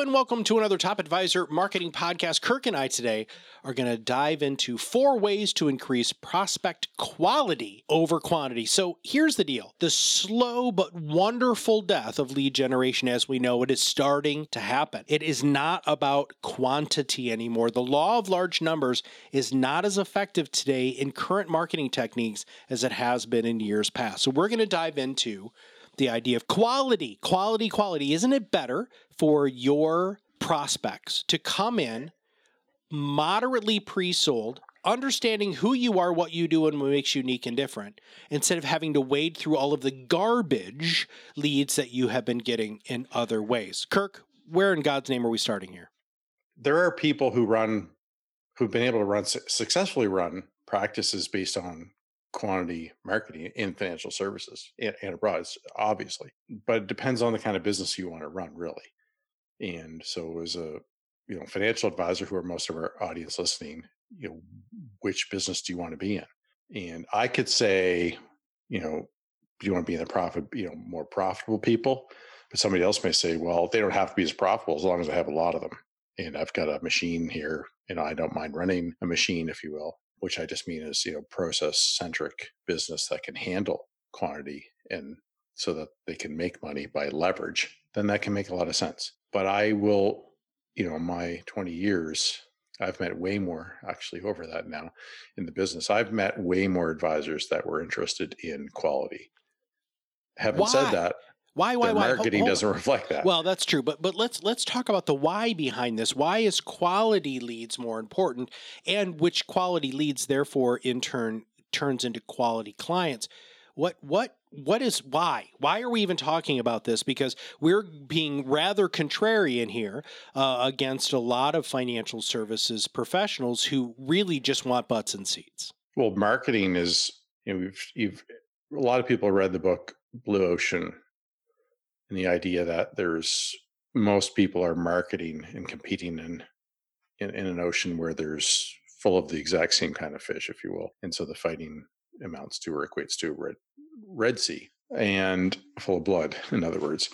And welcome to another Top Advisor Marketing Podcast. Kirk and I today are going to dive into four ways to increase prospect quality over quantity. So here's the deal the slow but wonderful death of lead generation as we know it is starting to happen. It is not about quantity anymore. The law of large numbers is not as effective today in current marketing techniques as it has been in years past. So we're going to dive into the idea of quality, quality, quality. Isn't it better for your prospects to come in moderately pre sold, understanding who you are, what you do, and what makes you unique and different, instead of having to wade through all of the garbage leads that you have been getting in other ways? Kirk, where in God's name are we starting here? There are people who run, who've been able to run successfully run practices based on quantity marketing in financial services and, abroad, obviously. But it depends on the kind of business you want to run, really. And so, as a you know financial advisor, who are most of our audience listening, you know, which business do you want to be in? And I could say, you know, do you want to be in the profit, you know, more profitable people? But somebody else may say, well, they don't have to be as profitable as long as I have a lot of them. And I've got a machine here, and I don't mind running a machine, if you will which I just mean is, you know, process centric business that can handle quantity and so that they can make money by leverage, then that can make a lot of sense. But I will, you know, my 20 years, I've met way more actually over that now in the business. I've met way more advisors that were interested in quality. Having Why? said that, why? Why? Why? marketing Hold- doesn't reflect that. Well, that's true, but but let's let's talk about the why behind this. Why is quality leads more important, and which quality leads therefore in turn turns into quality clients? What what what is why? Why are we even talking about this? Because we're being rather contrarian here uh, against a lot of financial services professionals who really just want butts and seats. Well, marketing is you know you've, you've a lot of people read the book Blue Ocean and the idea that there's most people are marketing and competing in, in in an ocean where there's full of the exact same kind of fish, if you will, and so the fighting amounts to or equates to red sea and full of blood. In other words,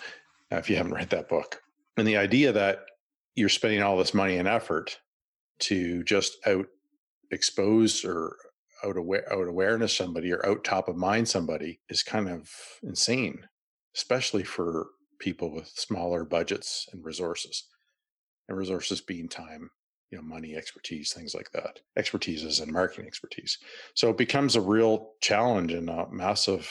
uh, if you haven't read that book, and the idea that you're spending all this money and effort to just out expose or out aware out awareness somebody or out top of mind somebody is kind of insane especially for people with smaller budgets and resources. And resources being time, you know, money, expertise, things like that. Expertise is in marketing expertise. So it becomes a real challenge and a massive,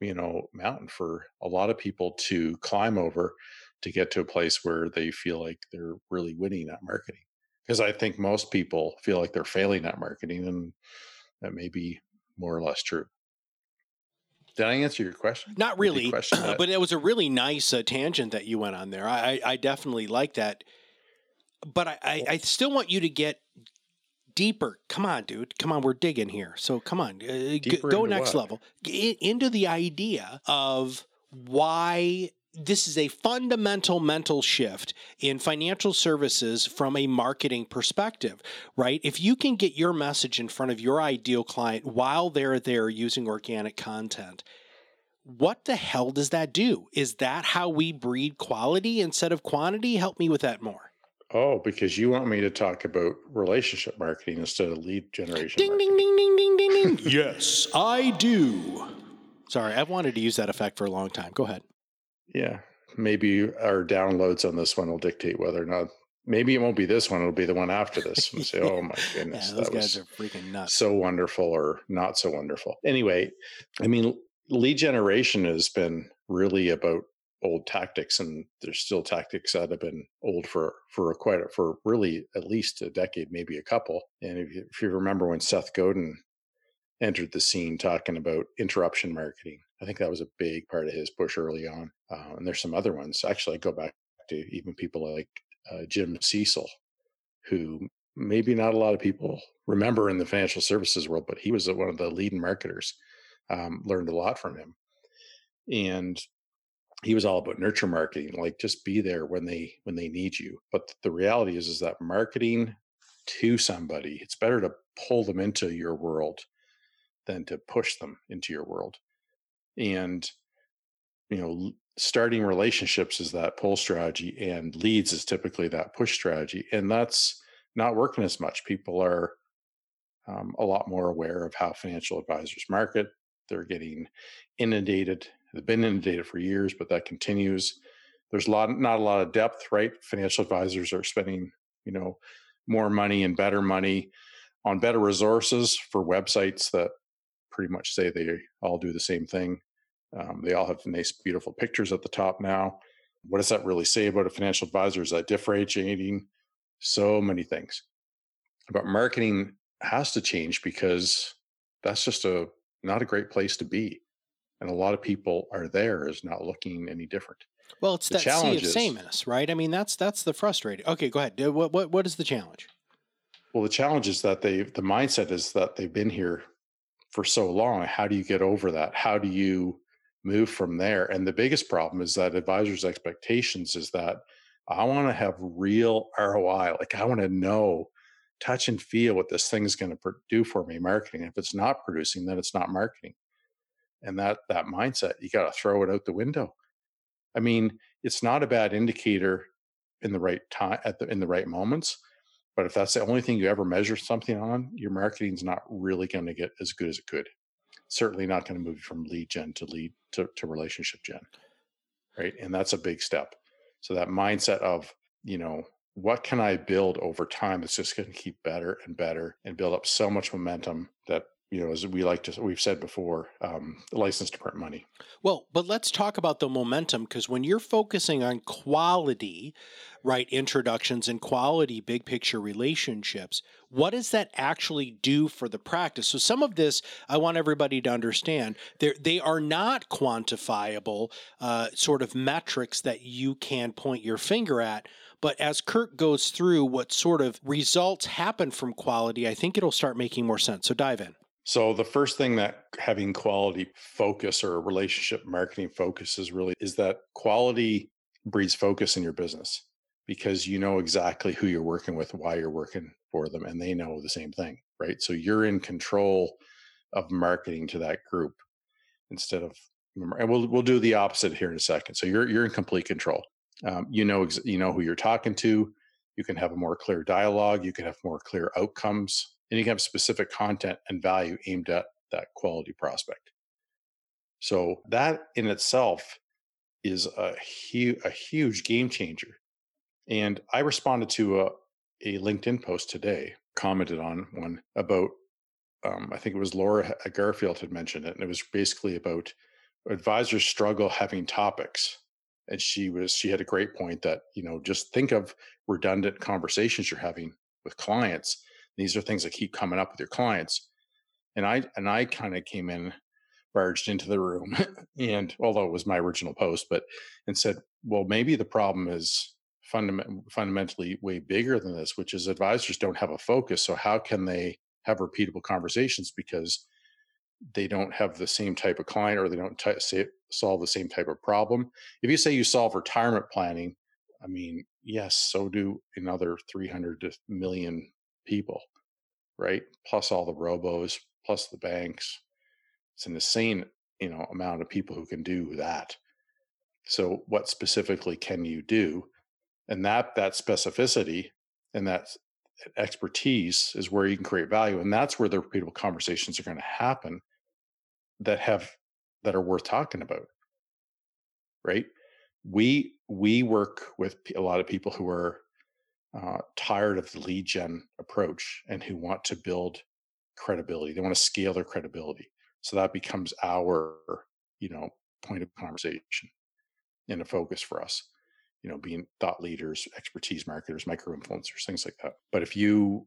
you know, mountain for a lot of people to climb over to get to a place where they feel like they're really winning at marketing. Because I think most people feel like they're failing at marketing, and that may be more or less true. Did I answer your question? Not really, question but it was a really nice uh, tangent that you went on there. I, I definitely like that. But I, I, I, still want you to get deeper. Come on, dude. Come on, we're digging here. So come on, uh, g- go next what? level Get into the idea of why this is a fundamental mental shift in financial services from a marketing perspective, right? If you can get your message in front of your ideal client while they're there using organic content, what the hell does that do? Is that how we breed quality instead of quantity? Help me with that more. Oh, because you want me to talk about relationship marketing instead of lead generation. Ding, marketing. ding, ding, ding, ding, ding, ding. yes, I do. Sorry, I've wanted to use that effect for a long time. Go ahead. Yeah. Maybe our downloads on this one will dictate whether or not. Maybe it won't be this one; it'll be the one after this. And say, "Oh my goodness, Yeah, those that guys was are freaking nuts. so wonderful," or "Not so wonderful." Anyway, I mean, lead generation has been really about old tactics, and there's still tactics that have been old for for a quite a, for really at least a decade, maybe a couple. And if you, if you remember when Seth Godin entered the scene talking about interruption marketing, I think that was a big part of his push early on. Uh, and there's some other ones. Actually, I go back to even people like uh, Jim Cecil, who maybe not a lot of people remember in the financial services world, but he was one of the leading marketers. Um, learned a lot from him, and he was all about nurture marketing, like just be there when they when they need you. But the reality is, is that marketing to somebody, it's better to pull them into your world than to push them into your world. And you know, starting relationships is that pull strategy, and leads is typically that push strategy, and that's not working as much. People are um, a lot more aware of how financial advisors market. They're getting inundated. They've been inundated for years, but that continues. There's a lot, not a lot of depth, right? Financial advisors are spending, you know, more money and better money on better resources for websites that pretty much say they all do the same thing. Um, they all have nice, beautiful pictures at the top now. What does that really say about a financial advisor? Is that differentiating? So many things. But marketing has to change because that's just a not a great place to be. And a lot of people are there is not looking any different. Well, it's the that sea of sameness, right? I mean, that's that's the frustrating. Okay, go ahead. What what what is the challenge? Well, the challenge is that they the mindset is that they've been here for so long. How do you get over that? How do you move from there? And the biggest problem is that advisors' expectations is that I want to have real ROI. Like I want to know, touch and feel what this thing is going to do for me marketing. If it's not producing, then it's not marketing. And that that mindset, you got to throw it out the window. I mean, it's not a bad indicator in the right time at the in the right moments. But if that's the only thing you ever measure something on, your marketing's not really going to get as good as it could. Certainly not going to move from lead gen to lead to, to relationship gen. Right. And that's a big step. So that mindset of, you know, what can I build over time that's just going to keep better and better and build up so much momentum that you know, as we like to, we've said before, um, license to print money. Well, but let's talk about the momentum because when you're focusing on quality, right, introductions and quality big picture relationships, what does that actually do for the practice? So some of this, I want everybody to understand, they they are not quantifiable uh, sort of metrics that you can point your finger at. But as Kirk goes through what sort of results happen from quality, I think it'll start making more sense. So dive in. So the first thing that having quality focus or relationship marketing focus is really is that quality breeds focus in your business because you know exactly who you're working with, why you're working for them, and they know the same thing, right? So you're in control of marketing to that group instead of and we'll we'll do the opposite here in a second. So you're you're in complete control. Um, you know you know who you're talking to. You can have a more clear dialogue. You can have more clear outcomes and you can have specific content and value aimed at that quality prospect. So that in itself is a huge a huge game changer. And I responded to a, a LinkedIn post today, commented on one about um, I think it was Laura Garfield had mentioned it, and it was basically about advisors struggle having topics. And she was she had a great point that you know just think of redundant conversations you're having with clients these are things that keep coming up with your clients. And I and I kind of came in, barged into the room, and although it was my original post, but and said, well, maybe the problem is fundament, fundamentally way bigger than this, which is advisors don't have a focus. So how can they have repeatable conversations because they don't have the same type of client or they don't t- say, solve the same type of problem. If you say you solve retirement planning, I mean, yes, so do another 300 million people, right? Plus all the robos, plus the banks. It's an insane, you know, amount of people who can do that. So what specifically can you do? And that that specificity and that expertise is where you can create value. And that's where the repeatable conversations are going to happen that have that are worth talking about. Right? We we work with a lot of people who are uh, tired of the lead gen approach and who want to build credibility. They want to scale their credibility. So that becomes our, you know, point of conversation and a focus for us. You know, being thought leaders, expertise marketers, micro influencers, things like that. But if you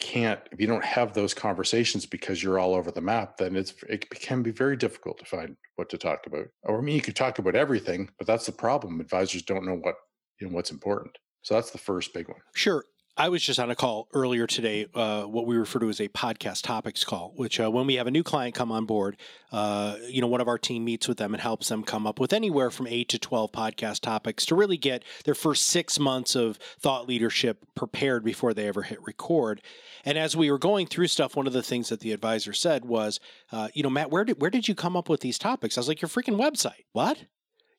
can't, if you don't have those conversations because you're all over the map, then it's it can be very difficult to find what to talk about. Or I mean, you could talk about everything, but that's the problem. Advisors don't know what you know what's important. So that's the first big one. Sure. I was just on a call earlier today, uh, what we refer to as a podcast topics call, which uh, when we have a new client come on board, uh, you know, one of our team meets with them and helps them come up with anywhere from eight to 12 podcast topics to really get their first six months of thought leadership prepared before they ever hit record. And as we were going through stuff, one of the things that the advisor said was, uh, you know, Matt, where did, where did you come up with these topics? I was like, your freaking website. What?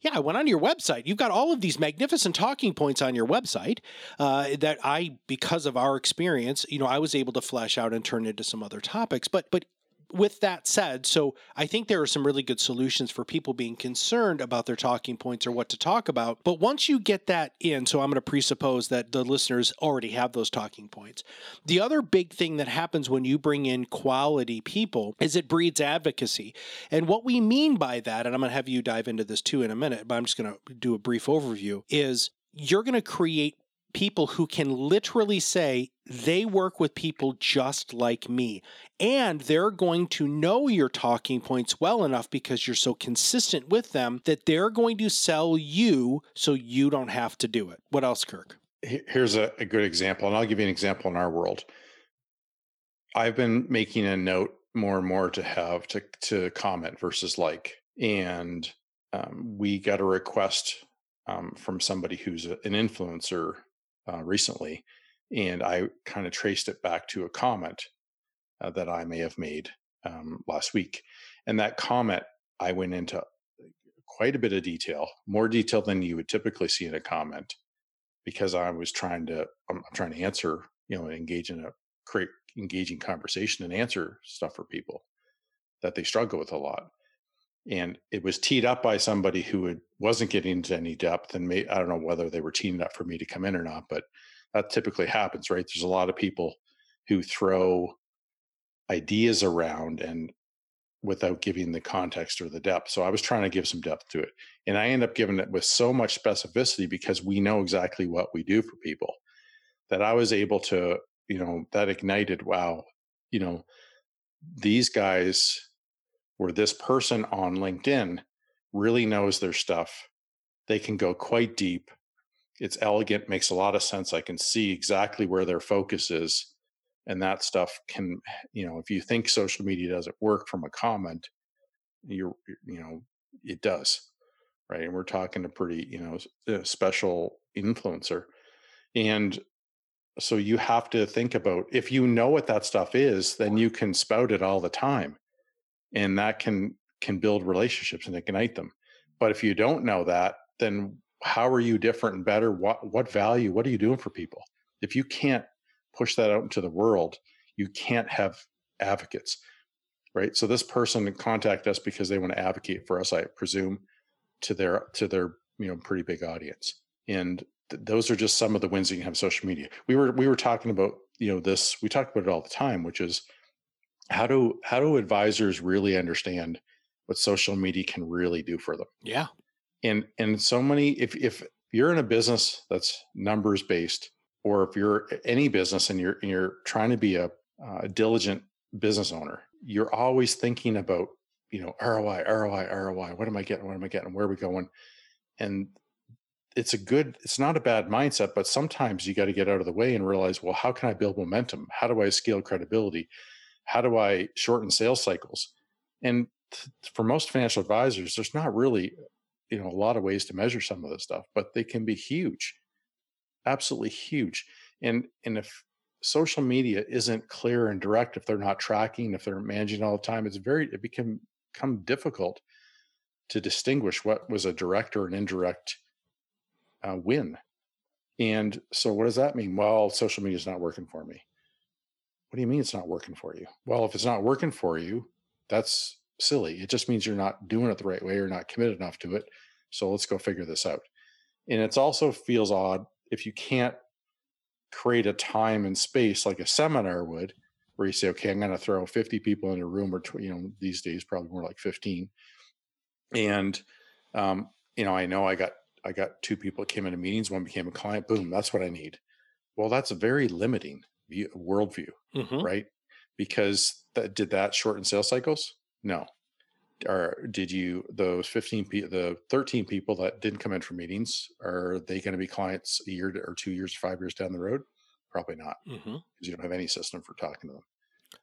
Yeah, I went on your website. You've got all of these magnificent talking points on your website uh, that I, because of our experience, you know, I was able to flesh out and turn into some other topics. But but with that said, so I think there are some really good solutions for people being concerned about their talking points or what to talk about. But once you get that in, so I'm going to presuppose that the listeners already have those talking points. The other big thing that happens when you bring in quality people is it breeds advocacy. And what we mean by that, and I'm going to have you dive into this too in a minute, but I'm just going to do a brief overview, is you're going to create people who can literally say they work with people just like me. And they're going to know your talking points well enough because you're so consistent with them that they're going to sell you so you don't have to do it. What else, Kirk? Here's a, a good example, and I'll give you an example in our world. I've been making a note more and more to have to to comment versus like, and um, we got a request um, from somebody who's a, an influencer uh, recently, and I kind of traced it back to a comment uh, that I may have made um, last week. And that comment, I went into quite a bit of detail, more detail than you would typically see in a comment, because I was trying to, I'm trying to answer, you know, engage in a create engaging conversation and answer stuff for people that they struggle with a lot. And it was teed up by somebody who had, wasn't getting into any depth, and may, I don't know whether they were teeing up for me to come in or not, but that typically happens, right? There's a lot of people who throw ideas around and without giving the context or the depth. So I was trying to give some depth to it. And I end up giving it with so much specificity because we know exactly what we do for people that I was able to, you know, that ignited, wow, you know, these guys or this person on LinkedIn really knows their stuff. They can go quite deep it's elegant, makes a lot of sense. I can see exactly where their focus is. And that stuff can, you know, if you think social media doesn't work from a comment, you're, you know, it does. Right. And we're talking a pretty, you know, uh, special influencer. And so you have to think about if you know what that stuff is, then you can spout it all the time. And that can can build relationships and ignite them. But if you don't know that, then how are you different and better? What what value? What are you doing for people? If you can't push that out into the world, you can't have advocates, right? So this person contact us because they want to advocate for us, I presume, to their to their you know pretty big audience. And th- those are just some of the wins you have social media. We were we were talking about you know this. We talk about it all the time, which is how do how do advisors really understand what social media can really do for them? Yeah, and and so many if if you're in a business that's numbers based or if you're any business and you're and you're trying to be a, a diligent business owner you're always thinking about you know roi roi roi what am i getting what am i getting where are we going? And it's a good it's not a bad mindset but sometimes you got to get out of the way and realize well how can i build momentum? How do i scale credibility how do i shorten sales cycles? And for most financial advisors there's not really you know a lot of ways to measure some of this stuff but they can be huge absolutely huge. And and if social media isn't clear and direct if they're not tracking if they're managing all the time it's very it become become difficult to distinguish what was a direct or an indirect uh, win. And so what does that mean? Well social media is not working for me what do you mean it's not working for you well if it's not working for you that's silly. It just means you're not doing it the right way or not committed enough to it. So let's go figure this out. And it also feels odd if you can't create a time and space like a seminar would, where you say, okay, I'm going to throw 50 people in a room, or you know, these days probably more like 15. And um, you know, I know I got I got two people that came into meetings. One became a client. Boom, that's what I need. Well, that's very limiting view, worldview, mm-hmm. right? Because that did that shorten sales cycles? No. Or did you those 15 people the 13 people that didn't come in for meetings, are they going to be clients a year or two years, five years down the road? Probably not, because hmm you don't have any system for talking to them.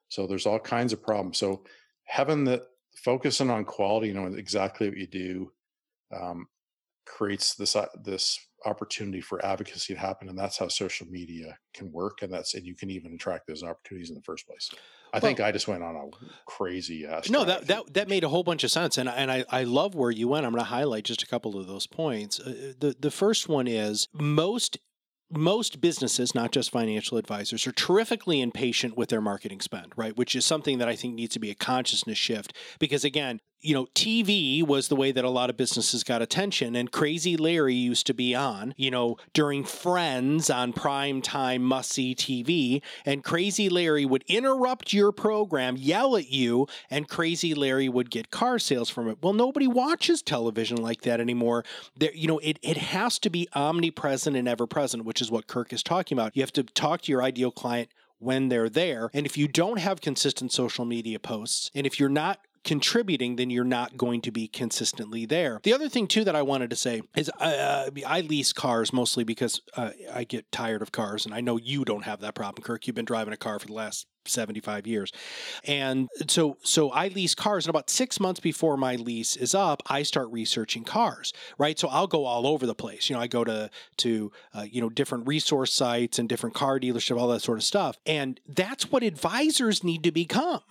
So there's all kinds of problems. So having the focusing on quality, you know exactly what you do, um, creates this uh, this opportunity for advocacy to happen, and that's how social media can work, and that's and you can even attract those opportunities in the first place. I think I just went on a crazy ass. No, that, that that made a whole bunch of sense, and and I, I love where you went. I'm going to highlight just a couple of those points. Uh, the the first one is most most businesses, not just financial advisors, are terrifically impatient with their marketing spend, right? Which is something that I think needs to be a consciousness shift because again, you know, TV was the way that a lot of businesses got attention, and Crazy Larry used to be on, you know, during Friends on prime time must see TV. And Crazy Larry would interrupt your program, yell at you, and Crazy Larry would get car sales from it. Well, nobody watches television like that anymore. There, you know, it, it has to be omnipresent and ever present, which is what Kirk is talking about. You have to talk to your ideal client when they're there. And if you don't have consistent social media posts, and if you're not contributing, then you're not going to be consistently there. The other thing, too, that I wanted to say is uh, I lease cars mostly because uh, I get tired of cars. And I know you don't have that problem, Kirk. You've been driving a car for the last 75 years. And so so I lease cars and about 6 months before my lease is up, I start researching cars, right? So I'll go all over the place. You know, I go to to uh, you know different resource sites and different car dealership all that sort of stuff. And that's what advisors need to become,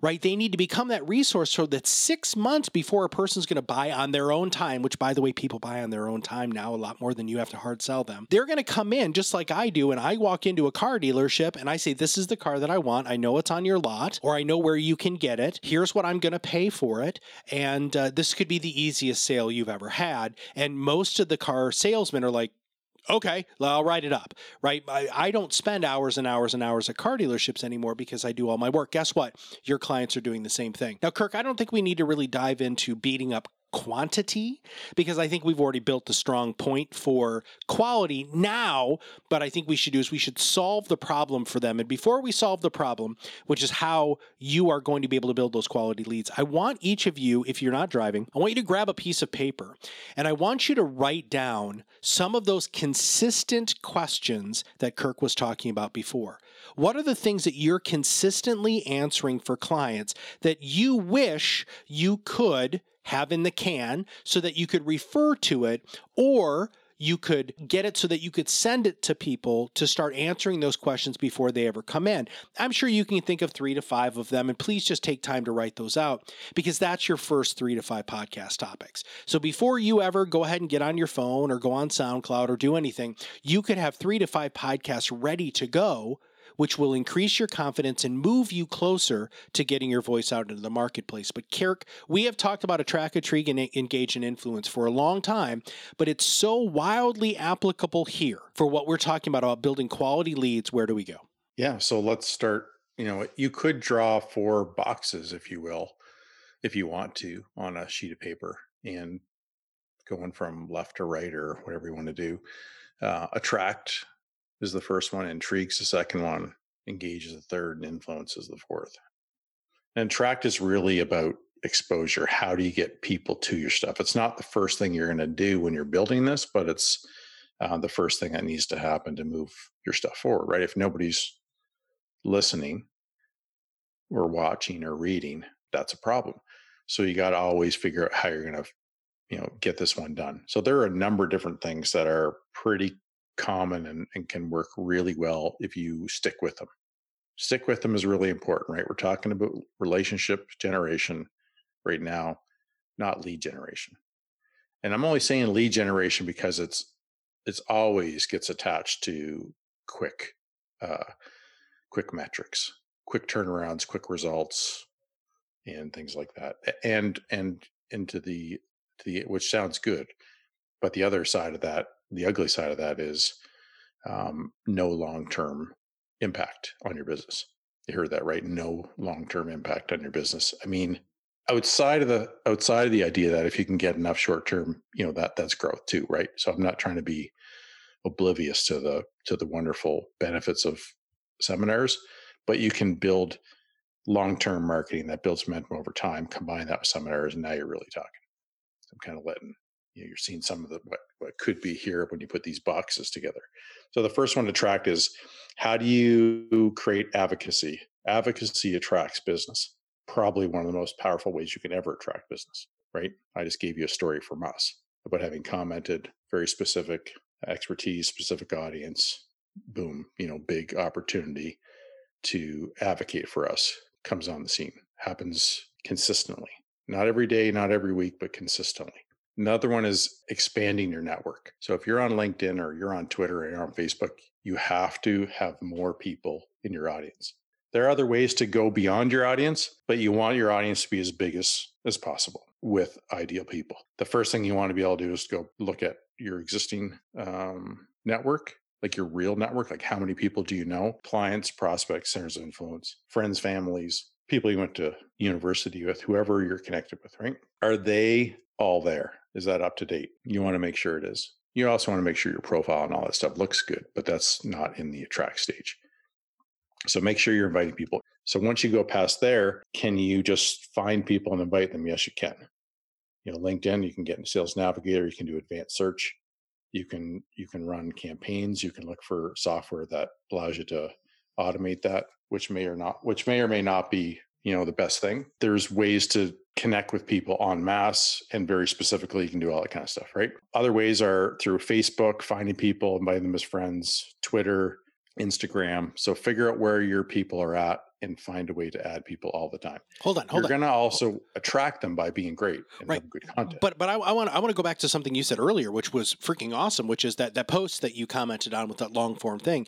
right? They need to become that resource so that 6 months before a person's going to buy on their own time, which by the way people buy on their own time now a lot more than you have to hard sell them. They're going to come in just like I do and I walk into a car dealership and I say this is the car that I want. I know it's on your lot, or I know where you can get it. Here's what I'm going to pay for it. And uh, this could be the easiest sale you've ever had. And most of the car salesmen are like, okay, I'll write it up, right? I, I, don't spend hours and hours and hours at car dealerships anymore because I do all my work. Guess what? Your clients are doing the same thing. Now, Kirk, I don't think we need to really dive into beating up quantity because I think we've already built a strong point for quality now. But I think we should do is we should solve the problem for them. And before we solve the problem, which is how you are going to be able to build those quality leads, I want each of you, if you're not driving, I want you to grab a piece of paper and I want you to write down some of those consistent questions that Kirk was talking about before. What are the things that you're consistently answering for clients that you wish you could have in the can so that you could refer to it or you could get it so that you could send it to people to start answering those questions before they ever come in. I'm sure you can think of three to five of them, and please just take time to write those out because that's your first three to five podcast topics. So before you ever go ahead and get on your phone or go on SoundCloud or do anything, you could have three to five podcasts ready to go which will increase your confidence and move you closer to getting your voice out into the marketplace. But Kirk, we have talked about attract, intrigue, and engage and influence for a long time, but it's so wildly applicable here for what we're talking about about building quality leads. Where do we go? Yeah, so let's start. You know, you could draw four boxes, if you will, if you want to, on a sheet of paper and going from left to right or whatever you want to do. Uh, attract is the first one, intrigues the second one, engages the third, and influences the fourth. And attract is really about exposure. How do you get people to your stuff? It's not the first thing you're going to do when you're building this, but it's uh, the first thing that needs to happen to move your stuff forward, right? If nobody's listening or watching or reading, that's a problem. So you got to always figure out how you're going to, you know, get this one done. So there are a number of different things that are pretty common and, and can work really well if you stick with them. Stick with them is really important, right? We're talking about relationship generation right now, not lead generation. And I'm only saying lead generation because it's it's always gets attached to quick uh, quick metrics, quick turnarounds, quick results, and things like that. And and into the the which sounds good, but the other side of that the ugly side of that is um, no long term impact on your business. You heard that right? No long term impact on your business. I mean, outside of the outside of the idea that if you can get enough short term, you know that that's growth too, right? So I'm not trying to be oblivious to the to the wonderful benefits of seminars, but you can build long term marketing that builds momentum over time. Combine that with seminars, and now you're really talking. I'm kind of letting you you're seeing some of the what, what could be here when you put these boxes together. So the first one to track is how do you create advocacy? Advocacy attracts business. Probably one of the most powerful ways you can ever attract business, right? I just gave you a story from us about having commented very specific expertise, specific audience, boom, you know, big opportunity to advocate for us comes on the scene. Happens consistently. Not every day, not every week, but consistently. Another one is expanding your network. So if you're on LinkedIn or you're on Twitter or you're on Facebook, you have to have more people in your audience. There are other ways to go beyond your audience, but you want your audience to be as big as, as possible with ideal people. The first thing you want to be able to do is go look at your existing um, network, like your real network, like how many people do you know? Clients, prospects, centers of influence, friends, families, people you went to university with, whoever you're connected with, right? Are they all there? Is that up to date? You want to make sure it is. You also want to make sure your profile and all that stuff looks good, but that's not in the attract stage. So make sure you're inviting people. So once you go past there, can you just find people and invite them? Yes, you can. You know, LinkedIn, you can get in Sales Navigator, you can do advanced search, you can you can run campaigns, you can look for software that allows you to automate that, which may or not which may or may not be, you know, the best thing. There's ways to connect with people en masse and very specifically you can do all that kind of stuff, right? Other ways are through Facebook, finding people, inviting them as friends, Twitter, Instagram. So figure out where your people are at and find a way to add people all the time. Hold on, hold You're on. going to also attract them by being great and Right. good content. But but I, I want I want to go back to something you said earlier, which was freaking awesome, which is that that post that you commented on with that long form thing.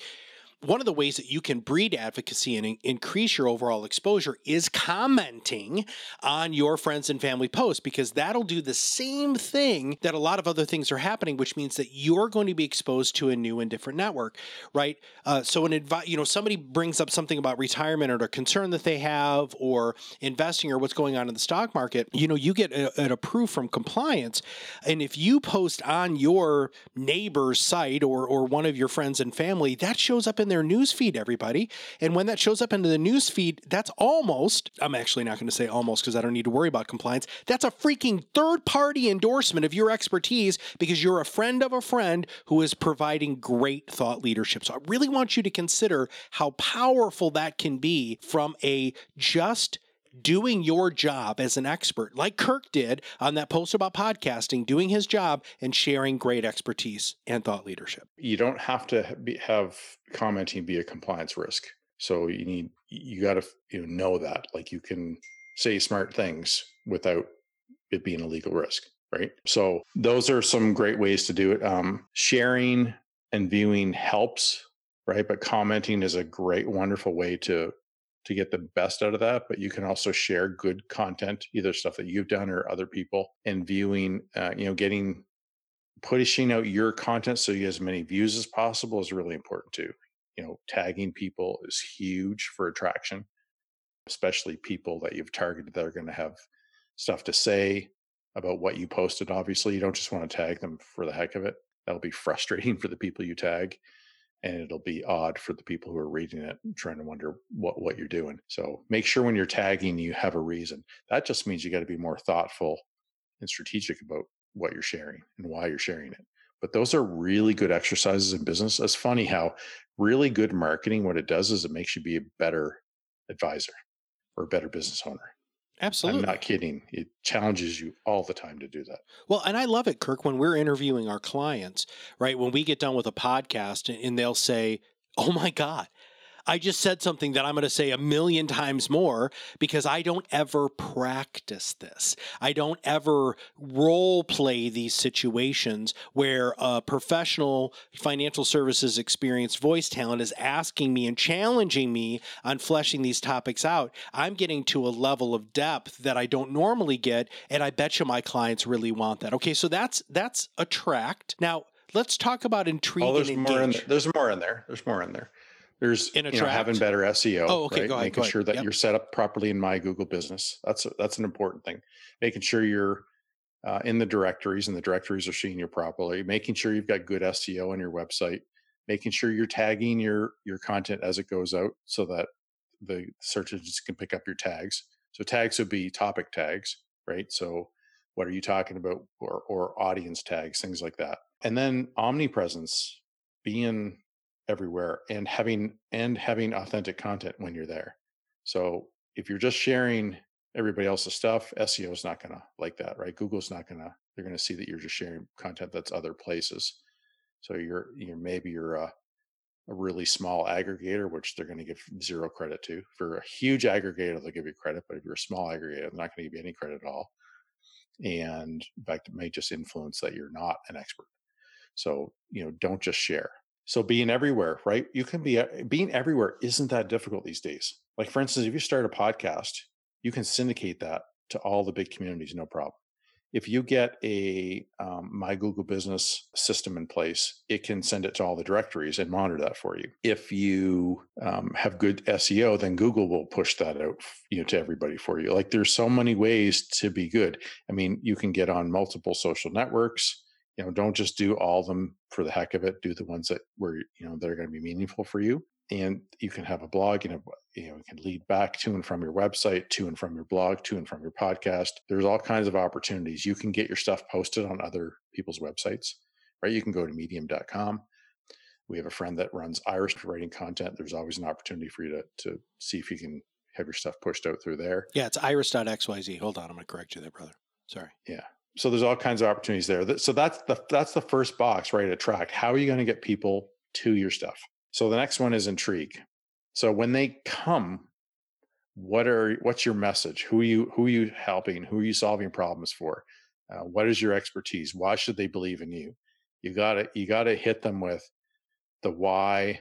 One of the ways that you can breed advocacy and in- increase your overall exposure is commenting on your friends and family posts because that'll do the same thing that a lot of other things are happening, which means that you're going to be exposed to a new and different network, right? Uh, so an advi- you know somebody brings up something about retirement or a concern that they have or investing or what's going on in the stock market, you know, you get a, an approve from compliance, and if you post on your neighbor's site or or one of your friends and family, that shows up in their news feed, everybody. And when that shows up into the news feed, that's almost, I'm actually not going to say almost because I don't need to worry about compliance. That's a freaking third party endorsement of your expertise because you're a friend of a friend who is providing great thought leadership. So I really want you to consider how powerful that can be from a just doing your job as an expert, like Kirk did on that post about podcasting, doing his job and sharing great expertise and thought leadership. you don't have to be, have commenting be a compliance risk. So you need you got to you know, know that like you can say smart things without it being a legal risk, right? So those are some great ways to do it. Um, sharing and viewing helps, right? But commenting is a great, wonderful way to to get the best out of that. But you can also share good content, either stuff that you've done or other people, and viewing, uh, you know, getting pushing out your content so you get as many views as possible is really important too. You know, tagging people is huge for attraction, especially people that you've targeted that are going to have stuff to say about what you posted. Obviously, you don't just want to tag them for the heck of it. That'll be frustrating for the people you tag. And it'll be odd for the people who are reading it, trying to wonder what, what you're doing. So make sure when you're tagging, you have a reason. That just means you got to be more thoughtful and strategic about what you're sharing and why you're sharing it. But those are really good exercises in business. It's funny how really good marketing, what it does is it makes you be a better advisor or a better business owner. Absolutely. I'm not kidding. It challenges you all the time to do that. Well, and I love it, Kirk, when we're interviewing our clients, right? When we get done with a podcast and they'll say, Oh my God, I just said something that I'm going to say a million times more because I don't ever practice this. I don't ever role play these situations where a professional financial services experienced voice talent is asking me and challenging me on fleshing these topics out. I'm getting to a level of depth that I don't normally get, and I bet you my clients really want that. Okay, so that's that's attract. Now let's talk about intrigue Oh, there's more in there. There's more in there. There's more in there. There's In you know, having better SEO. Oh, okay, right? go ahead, Making sure that Yep. you're set up properly in my Google business. That's a, that's an important thing. Making sure you're uh, in the directories and the directories are seeing you properly. Making sure you've got good SEO on your website. Making sure you're tagging your your content as it goes out so that the search engines can pick up your tags. So tags would be topic tags, right? So what are you talking about or or audience tags things like that and then omnipresence being everywhere and having and having authentic content when you're there. So if you're just sharing everybody else's stuff seo is not going to like that right? Google's not going to they're going to see that you're just sharing content that's other places. So you're you're maybe you're a, a really small aggregator which they're going to give zero credit to. For a huge aggregator they'll give you credit but if you're a small aggregator they're not going to give you any credit at all. And in fact it may just influence that you're not an expert. So you know don't just share so being everywhere right? You can be being everywhere isn't that difficult these days. Like for instance if you start a podcast you can syndicate that to all the big communities no problem if you get a um, my google business system in place it can send it to all the directories and monitor that for you. If you um, have good seo then google will push that out you know to everybody for you. Like there's so many ways to be good. I mean you can get on multiple social networks you know don't just do all of them for the heck of it do the ones that where you know that are going to be meaningful for you and you can have a blog and a, you know, you can lead back to and from your website, to and from your blog, to and from your podcast. There's all kinds of opportunities. You can get your stuff posted on other people's websites, right? You can go to medium.com. We have a friend that runs Iris writing content. There's always an opportunity for you to, to see if you can have your stuff pushed out through there. Yeah, it's iris.xyz. Hold on, I'm going to correct you there, brother. Sorry. Yeah. So there's all kinds of opportunities there. So that's the that's the first box, right? Attract. How are you going to get people to your stuff? So the next one is intrigue. So when they come, what are what's your message? Who are you who are you helping? Who are you solving problems for? Uh, what is your expertise? Why should they believe in you? You gotta you gotta hit them with the why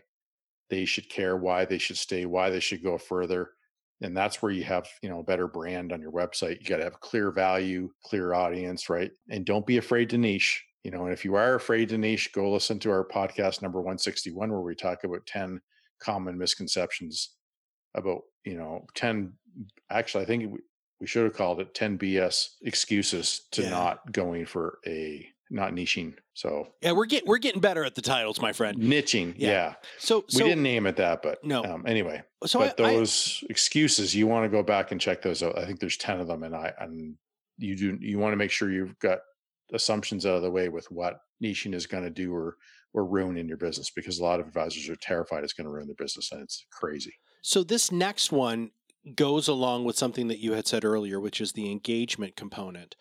they should care, why they should stay, why they should go further. And that's where you have, you know, a better brand on your website. You got to have clear value, clear audience, right? And don't be afraid to niche you know, and if you are afraid to niche, go listen to our podcast number 161, where we talk about 10 common misconceptions about, you know, 10, actually, I think we should have called it 10 BS excuses to yeah. not going for a not niching. So yeah, we're getting we're getting better at the titles, my friend. Niching, yeah. yeah. So, so, we didn't name it that, but no. Um, anyway, so but I, those I, excuses, you want to go back and check those out. I think there's ten of them, and I and you do you want to make sure you've got assumptions out of the way with what niching is going to do or or ruin in your business because a lot of advisors are terrified it's going to ruin their business and it's crazy. So this next one goes along with something that you had said earlier, which is the engagement component.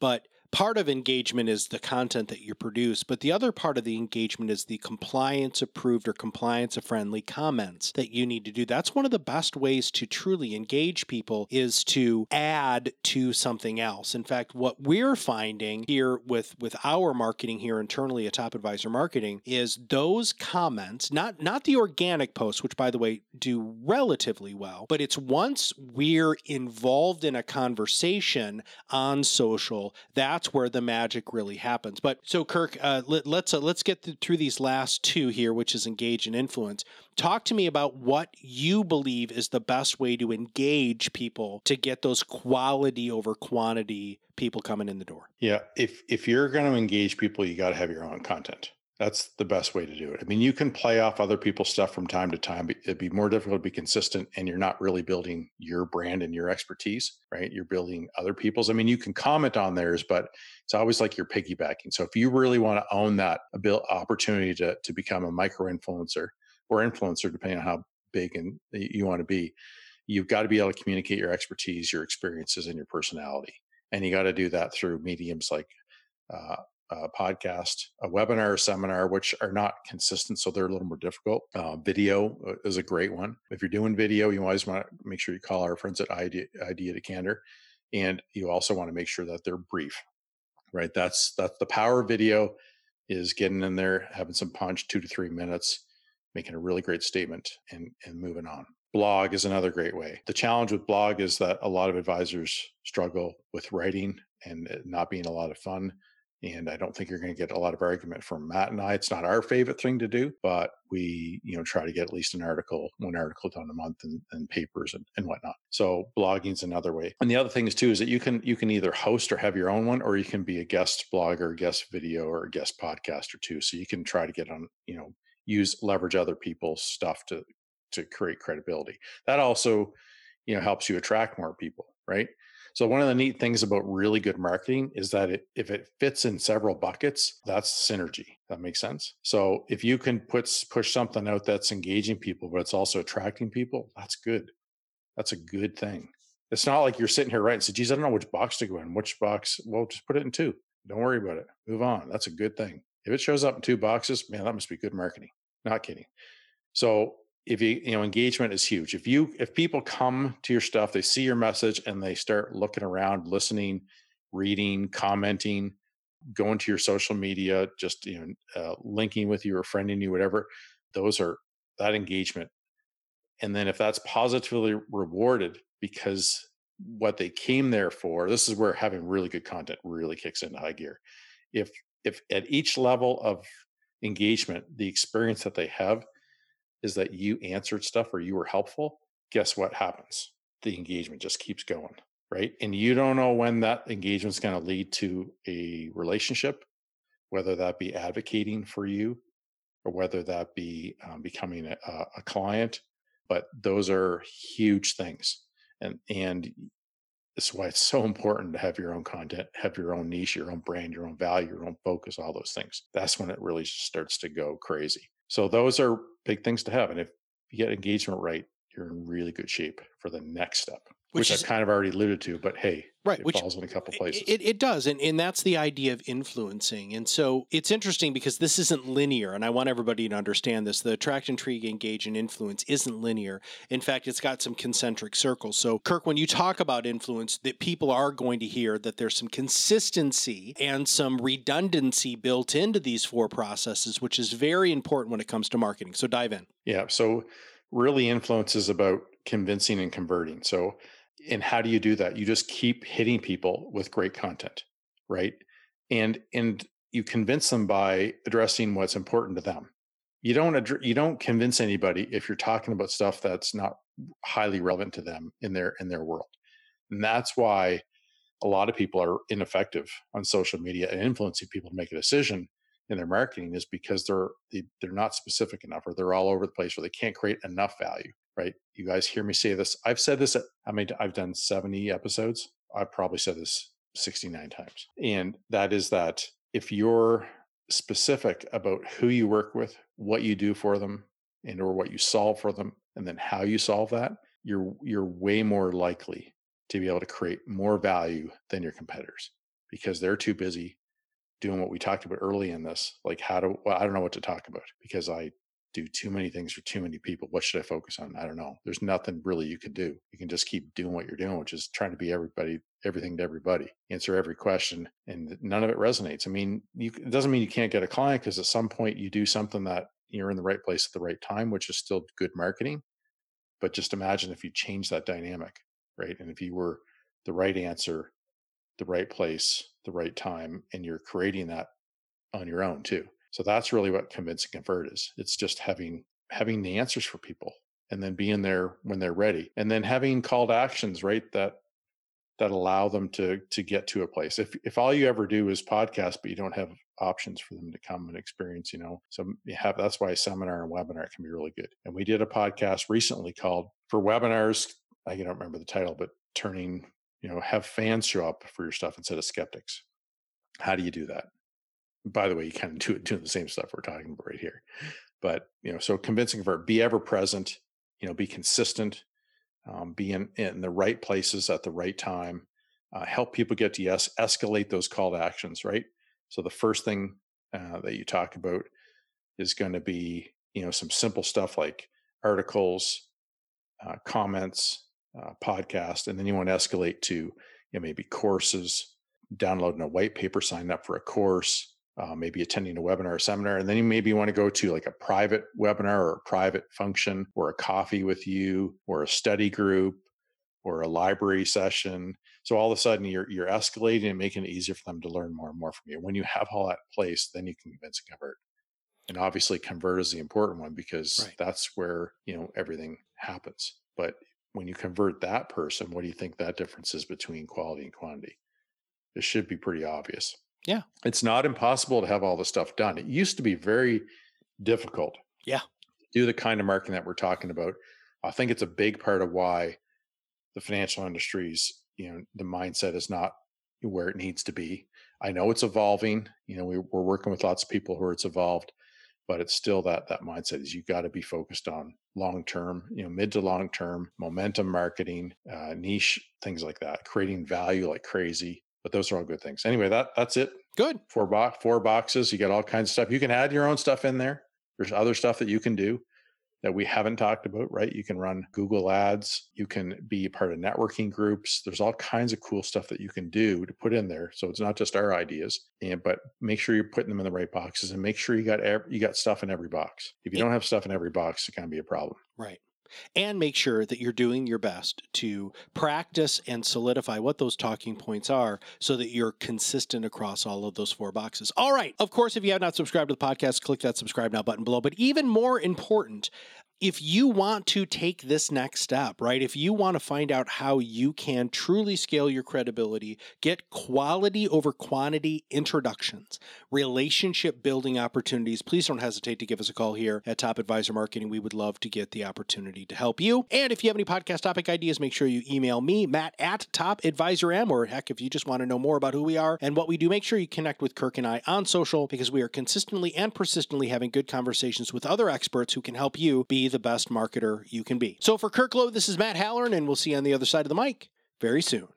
But part of engagement is the content that you produce, but the other part of the engagement is the compliance approved or compliance friendly comments that you need to do. That's one of the best ways to truly engage people is to add to something else. In fact, what we're finding here with with our marketing here internally at Top Advisor Marketing is those comments, not not the organic posts, which by the way do relatively well, but it's once we're involved in a conversation on social, that that's where the magic really happens. But so, Kirk, uh, let, us let's, uh, let's get through these last two here, which is engage and influence. Talk to me about what you believe is the best way to engage people to get those quality over quantity people coming in the door. Yeah, if if you're going to engage people, you got to have your own content. That's the best way to do it. I mean, you can play off other people's stuff from time to time, but it'd be more difficult to be consistent and you're not really building your brand and your expertise, right? You're building other people's. I mean, you can comment on theirs, but it's always like you're piggybacking. So if you really want to own that opportunity to, to become a micro influencer or influencer, depending on how big and you want to be, you've got to be able to communicate your expertise, your experiences, and your personality. And you got to do that through mediums like uh, podcast, a webinar, a seminar, which are not consistent, so they're a little more difficult. Uh, video uh, is a great one. If you're doing video, you always want to make sure you call our friends at Idea, Idea Decanter, and you also want to make sure that they're brief. Right, that's that's the power of video is getting in there, having some punch, two to three minutes, making a really great statement, and and moving on. Blog is another great way. The challenge with blog is that a lot of advisors struggle with writing and not being a lot of fun and I don't think you're going to get a lot of argument from Matt and I. It's not our favorite thing to do, but we, you know, try to get at least an article, one article done a month and, and papers and, and whatnot. So blogging is another way. And the other thing is too, is that you can, you can either host or have your own one, or you can be a guest blogger, guest video or a guest podcaster too. So you can try to get on, you know, use, leverage other people's stuff to, to create credibility. That also, you know, helps you attract more people, right? So one of the neat things about really good marketing is that it, if it fits in several buckets, that's synergy. That makes sense. So if you can put push something out that's engaging people, but it's also attracting people, that's good. That's a good thing. It's not like you're sitting here right and say, geez, I don't know which box to go in. Which box? Well, just put it in two. Don't worry about it. Move on. That's a good thing. If it shows up in two boxes, man, that must be good marketing. Not kidding. So if you you know engagement is huge. If you if people come to your stuff they see your message and they start looking around listening reading commenting going to your social media just you know uh, linking with you or friending you whatever those are that engagement. And then if that's positively rewarded because what they came there for this is where having really good content really kicks into high gear. If if at each level of engagement the experience that they have is that you answered stuff or you were helpful, guess what happens? The engagement just keeps going, right? And you don't know when that engagement is going to lead to a relationship, whether that be advocating for you or whether that be um, becoming a, a client. But those are huge things. And, and that's why it's so important to have your own content, have your own niche, your own brand, your own value, your own focus, all those things. That's when it really starts to go crazy. So those are big things to have. And if you get engagement right, you're in really good shape for the next step which, which is, I've kind of already alluded to, but hey, right, it which falls in a couple places. It, it does, and, and that's the idea of influencing. And so it's interesting because this isn't linear, and I want everybody to understand this. The attract, intrigue, engage, and influence isn't linear. In fact, it's got some concentric circles. So, Kirk, when you talk about influence, that people are going to hear that there's some consistency and some redundancy built into these four processes, which is very important when it comes to marketing. So, dive in. Yeah. So, really, influence is about convincing and converting. So and how do you do that? You just keep hitting people with great content right? And and you convince them by addressing what's important to them. You don't address, you don't convince anybody if you're talking about stuff that's not highly relevant to them in their in their world. And that's why a lot of people are ineffective on social media and influencing people to make a decision in their marketing is because they're they, are they are not specific enough or they're all over the place or they can't create enough value right? You guys hear me say this. I've said this. I mean, I've done 70 episodes. I've probably said this 69 times. And that is that if you're specific about who you work with, what you do for them, and or what you solve for them, and then how you solve that, you're you're way more likely to be able to create more value than your competitors because they're too busy doing what we talked about early in this like how to well, i don't know what to talk about because i do too many things for too many people. What should I focus on? I don't know. There's nothing really you can do. You can just keep doing what you're doing, which is trying to be everybody, everything to everybody, answer every question, and none of it resonates. I mean, you, it doesn't mean you can't get a client because at some point you do something that you're in the right place at the right time, which is still good marketing. But just imagine if you change that dynamic, right? And if you were the right answer, the right place, the right time, and you're creating that on your own too. So that's really what convince and convert is. It's just having having the answers for people and then being there when they're ready. And then having called actions, right? That that allow them to to get to a place. If if all you ever do is podcast, but you don't have options for them to come and experience, you know, so you have that's why a seminar and webinar can be really good. And we did a podcast recently called for webinars. I don't remember the title, but turning, you know, have fans show up for your stuff instead of skeptics. How do you do that? By the way, you kind of do it doing the same stuff we're talking about right here. But you know, so convincing convert, be ever present, you know, be consistent, um, be in, in the right places at the right time, uh, help people get to yes, escalate those call to actions, right? So the first thing uh, that you talk about is going to be, you know, some simple stuff like articles, uh, comments, uh, podcast, and then you want to escalate to, you know, maybe courses, downloading a white paper, sign up for a course, uh, maybe attending a webinar or seminar, and then you maybe want to go to like a private webinar or a private function or a coffee with you or a study group or a library session. So all of a sudden you're you're escalating and making it easier for them to learn more and more from you. When you have all that in place, then you can convince and convert. And obviously convert is the important one because right. that's where, you know, everything happens. But when you convert that person, what do you think that difference is between quality and quantity? It should be pretty obvious. Yeah. It's not impossible to have all the stuff done. It used to be very difficult. Yeah. Do the kind of marketing that we're talking about. I think it's a big part of why the financial industries, you know the mindset is not where it needs to be. I know it's evolving. You know, we, we're working with lots of people who are it's evolved, but it's still that that mindset is you got to be focused on long term, you know, mid to long term momentum marketing, uh, niche things like that, creating value like crazy. But those are all good things. Anyway, that that's it. Good. Four box, four boxes. You got all kinds of stuff. You can add your own stuff in there. There's other stuff that you can do that we haven't talked about, right? You can run Google ads. You can be part of networking groups. There's all kinds of cool stuff that you can do to put in there. So it's not just our ideas, and but make sure you're putting them in the right boxes and make sure you got every, you got stuff in every box. If you don't have stuff in every box, it can be a problem. Right and make sure that you're doing your best to practice and solidify what those talking points are so that you're consistent across all of those four boxes. All right. Of course, if you have not subscribed to the podcast, click that subscribe now button below. But even more important, if you want to take this next step, right? If you want to find out how you can truly scale your credibility, get quality over quantity introductions, relationship building opportunities, please don't hesitate to give us a call here at Top Advisor Marketing. We would love to get the opportunity to help you. And if you have any podcast topic ideas, make sure you email me, Matt at Top Advisor M, or heck, if you just want to know more about who we are and what we do, make sure you connect with Kirk and I on social because we are consistently and persistently having good conversations with other experts who can help you be the best marketer you can be. So for Kirk Lowe, this is Matt Halloran, and we'll see you on the other side of the mic very soon.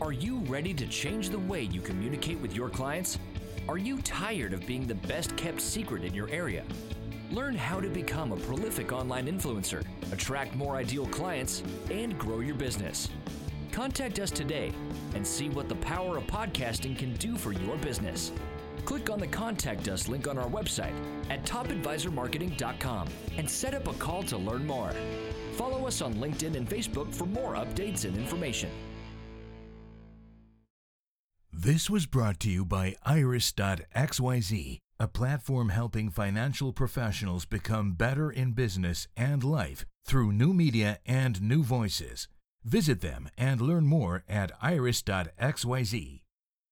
Are you ready to change the way you communicate with your clients? Are you tired of being the best kept secret in your area? Learn how to become a prolific online influencer, attract more ideal clients, and grow your business. Contact us today and see what the power of podcasting can do for your business. Click on the Contact Us link on our website at topadvisormarketing.com and set up a call to learn more. Follow us on LinkedIn and Facebook for more updates and information. This was brought to you by Iris.xyz, a platform helping financial professionals become better in business and life through new media and new voices. Visit them and learn more at iris.xyz.